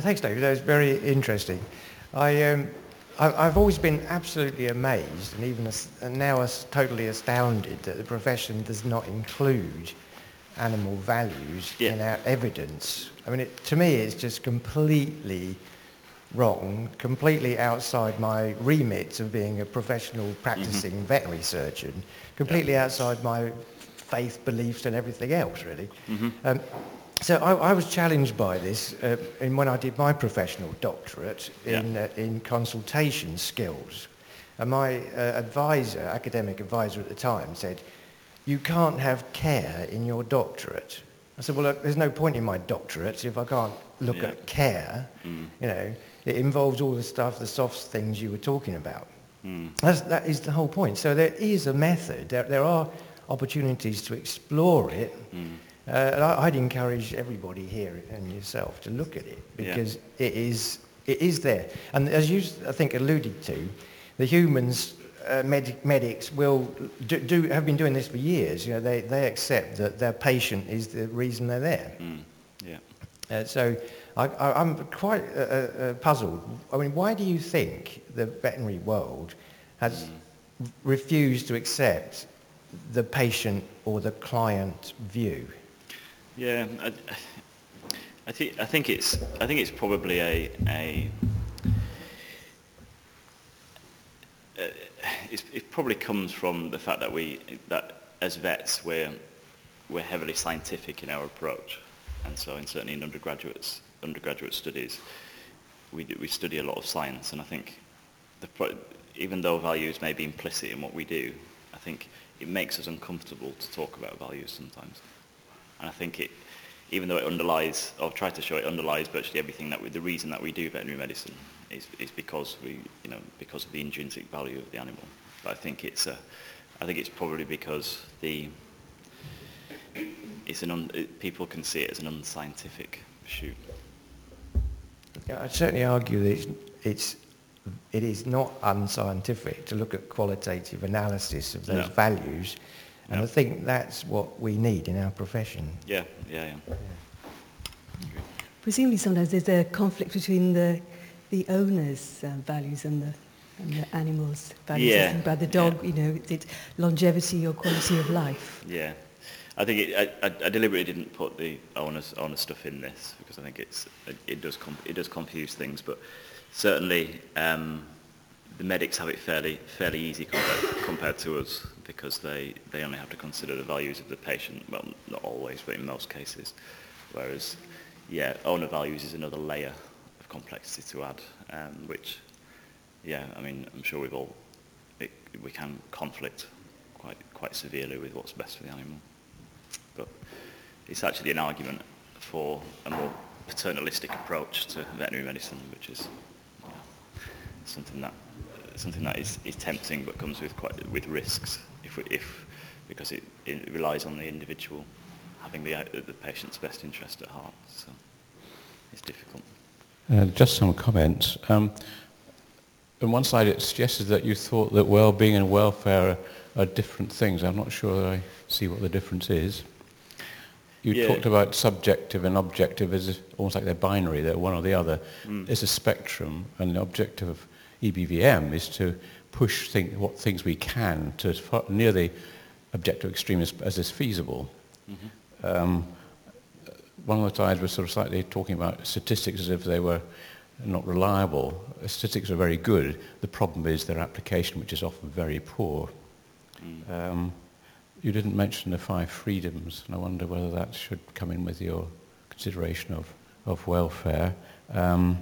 Thanks, David. That was very interesting. I, um, I, have always been absolutely amazed and even as, and now as totally astounded that the profession does not include animal values yeah. in our evidence. I mean, it, to me, it's just completely wrong, completely outside my remit of being a professional practicing mm-hmm. veterinary surgeon, completely yeah. outside my faith beliefs and everything else, really. Mm-hmm. Um, so I, I, was challenged by this uh, in when I did my professional doctorate in, yeah. uh, in consultation skills. And my uh, advisor, academic advisor at the time, said, you can't have care in your doctorate. I said, well, look, there's no point in my doctorate if I can't look yeah. at care. Mm. You know, it involves all the stuff, the soft things you were talking about. Mm. That's, that is the whole point. So there is a method. There, there are opportunities to explore it. Mm. Uh, and I, would encourage everybody here and yourself to look at it because yeah. it is it is there. And as you, I think, alluded to, the humans, uh, med- medics will do, do, have been doing this for years. You know, they, they accept that their patient is the reason they're there. Mm. Yeah. Uh, so I, am quite uh, uh, uh, puzzled. I mean, why do you think the veterinary world has mm. refused to accept the patient or the client view? Yeah, I, I think I think it's I think it's probably a a uh, it probably comes from the fact that we that as vets we're we're heavily scientific in our approach, and so in certainly in undergraduates undergraduate studies, we, do, we study a lot of science, and I think the, even though values may be implicit in what we do, I think it makes us uncomfortable to talk about values sometimes. And I think it, even though it underlies, or try to show it underlies virtually everything that we, the reason that we do veterinary medicine is, is because we, you know, because of the intrinsic value of the animal. But I think it's a, I think it's probably because the, it's an un, it, people can see it as an unscientific pursuit. Yeah, I'd certainly argue that it's, it's, it is not unscientific to look at qualitative analysis of those no. values. And no. I think that's what we need in our profession. Yeah, yeah, yeah. yeah. Presumably sometimes there's a conflict between the, the owner's uh, values and the, and the animal's values. Yeah. By the dog, yeah. you know, it's longevity or quality of life. Yeah. I think it, I, I, deliberately didn't put the owner's, honest stuff in this because I think it's it, it does com- it does confuse things, but certainly um, the medics have it fairly fairly easy compared, compared to us because they, they only have to consider the values of the patient. Well, not always, but in most cases. Whereas, yeah, owner values is another layer of complexity to add, um, which, yeah, I mean, I'm sure we've all it, we can conflict quite quite severely with what's best for the animal but it's actually an argument for a more paternalistic approach to veterinary medicine, which is something that something that is, is tempting but comes with quite with risks if, if because it, it relies on the individual having the, the patient's best interest at heart. So it's difficult. Uh, just some comments. Um, on one side, it suggested that you thought that well-being and welfare are, are different things. I'm not sure that I see what the difference is. You yeah. talked about subjective and objective as almost like they're binary, they're one or the other. Mm. It's a spectrum, and the objective of EBVM is to push thing, what things we can to as far, near the objective extreme as, as is feasible. Mm-hmm. Um, one of the times was sort of slightly talking about statistics as if they were not reliable. Statistics are very good. The problem is their application, which is often very poor. Mm. Um, you didn't mention the five freedoms, and I wonder whether that should come in with your consideration of, of welfare. Um,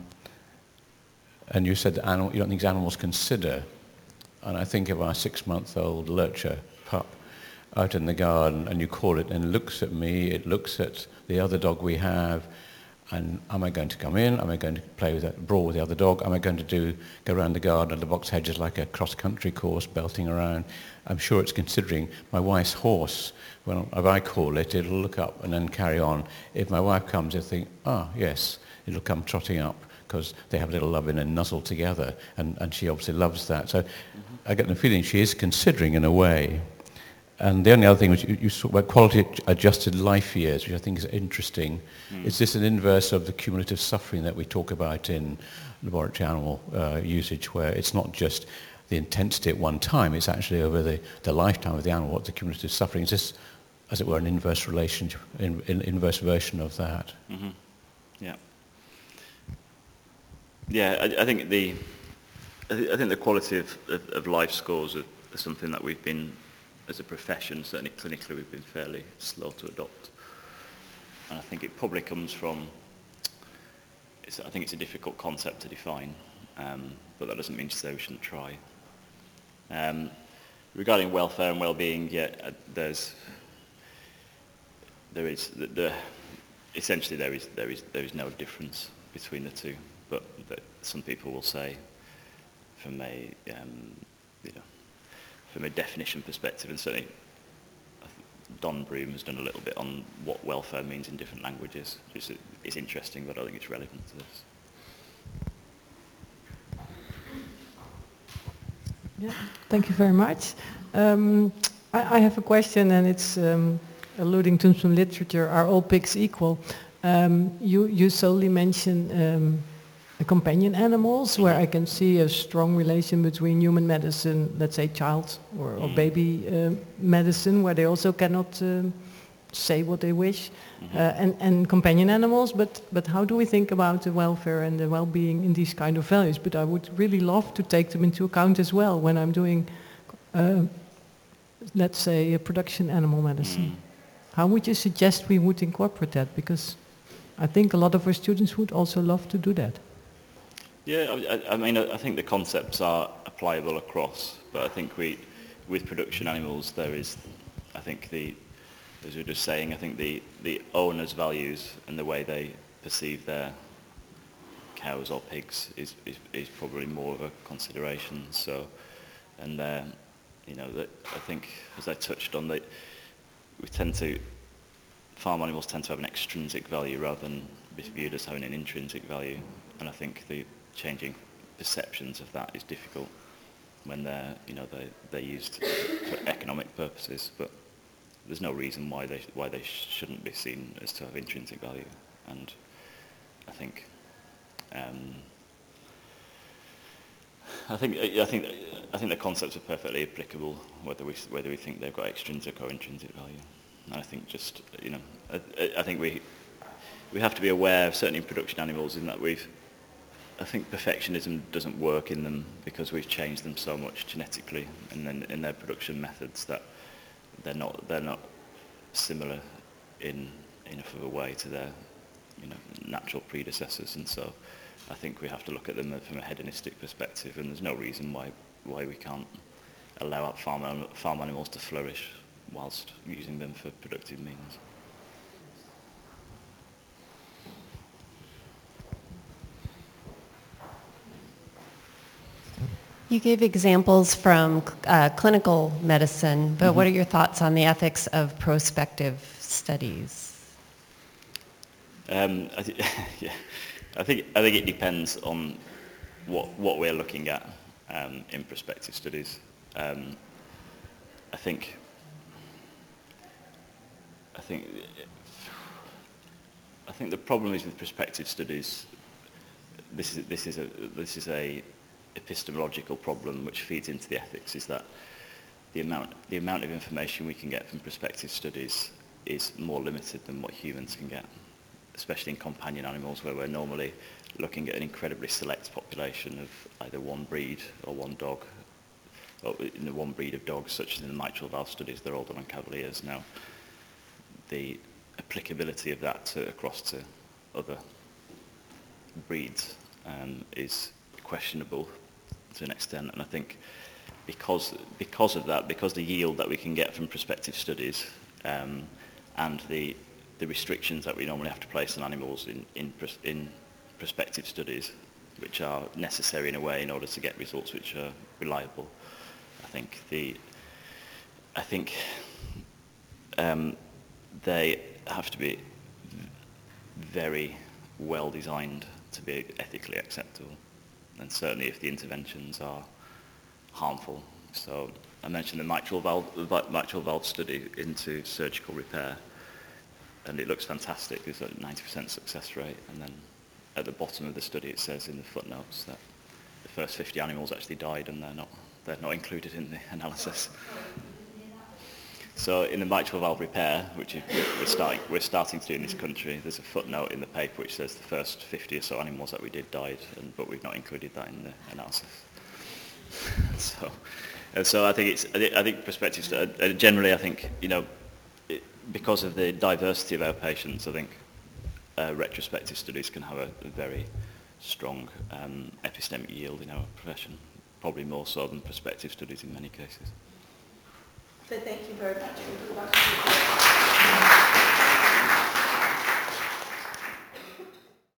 and you said that animal, you don't think animals consider. And I think of our six-month-old lurcher pup out in the garden, and you call it, and it looks at me, it looks at the other dog we have, and am I going to come in? Am I going to play with that, brawl with the other dog? Am I going to do go around the garden and the box hedges like a cross-country course, belting around? I'm sure it's considering my wife's horse. Well, if I call it, it'll look up and then carry on. If my wife comes, it'll think, ah, oh, yes, it'll come trotting up because they have a little love in and nuzzle together, and, and she obviously loves that. So. I get the feeling she is considering in a way. and the only other thing was you, you talk about quality adjusted life years, which I think is interesting. Mm. Is this an inverse of the cumulative suffering that we talk about in laboratory animal uh, usage, where it's not just the intensity at one time, it's actually over the, the lifetime of the animal, what the cumulative suffering is. This, as it were, an inverse relationship, in, in, inverse version of that. Mm-hmm. Yeah. Yeah, I, I, think the I, think the quality of, of, of life scores are, are something that we've been as a profession, certainly clinically, we've been fairly slow to adopt. And I think it probably comes from, I think it's a difficult concept to define, um, but that doesn't mean to say we shouldn't try. Um, regarding welfare and well-being, yeah, uh, there's, there is, the, the, essentially there is, there, is, there is no difference between the two, but, but some people will say from a, um, you know, from a definition perspective, and certainly Don Broom has done a little bit on what welfare means in different languages. It's, it's interesting, but I think it's relevant to this. Yeah, thank you very much. Um, I, I, have a question, and it's um, alluding to some literature. Are all pigs equal? Um, you, you solely mention um, companion animals where I can see a strong relation between human medicine, let's say child or, or mm. baby uh, medicine, where they also cannot um, say what they wish, mm-hmm. uh, and, and companion animals, but, but how do we think about the welfare and the well-being in these kind of values? But I would really love to take them into account as well when I'm doing, uh, let's say, a production animal medicine. Mm. How would you suggest we would incorporate that? Because I think a lot of our students would also love to do that. Yeah, I, I mean, I think the concepts are applicable across, but I think we, with production animals, there is, I think the, as we were just saying, I think the, the owner's values and the way they perceive their cows or pigs is, is, is probably more of a consideration. So, and you know, I think as I touched on, that we tend to farm animals tend to have an extrinsic value rather than be viewed as having an intrinsic value, and I think the changing perceptions of that is difficult when they're, you know, they, they're used for economic purposes, but there's no reason why they, why they shouldn't be seen as to have intrinsic value. And I think, um, I think, I think, I think the concepts are perfectly applicable, whether we, whether we think they've got extrinsic or intrinsic value. And I think just, you know, I, I think we, we have to be aware, certainly in production animals, in that we've, I think perfectionism doesn't work in them because we've changed them so much genetically and then in their production methods that they're not they're not similar in enough of a way to their you know natural predecessors and so I think we have to look at them from a hedonistic perspective and there's no reason why why we can't allow farm farm animals to flourish whilst using them for productive means. You gave examples from uh, clinical medicine, but mm-hmm. what are your thoughts on the ethics of prospective studies? Um, I, th- yeah. I think I think it depends on what what we're looking at um, in prospective studies. Um, I think I think I think the problem is with prospective studies. This is this is a this is a epistemological problem which feeds into the ethics is that the amount, the amount of information we can get from prospective studies is more limited than what humans can get, especially in companion animals where we're normally looking at an incredibly select population of either one breed or one dog, or in the one breed of dogs, such as in the mitral valve studies, they're all done on cavaliers now. The applicability of that to, across to other breeds um, is questionable to an extent. And I think because, because of that, because the yield that we can get from prospective studies um, and the, the restrictions that we normally have to place on animals in, in, in prospective studies, which are necessary in a way in order to get results which are reliable, I think the I think um, they have to be very well designed to be ethically acceptable and certainly if the interventions are harmful. So I mentioned the mitral valve, the mitral valve study into surgical repair, and it looks fantastic. There's a 90% success rate, and then at the bottom of the study it says in the footnotes that the first 50 animals actually died, and they're not they're not included in the analysis. So in the mitral valve repair, which we're starting, we're starting to do in this country, there's a footnote in the paper which says the first 50 or so animals that we did died, and, but we've not included that in the analysis. so, and so I think it's, I think, perspectives, uh, generally I think, you know, it, because of the diversity of our patients, I think uh, retrospective studies can have a, a very strong um, epistemic yield in our profession, probably more so than prospective studies in many cases. So thank you very much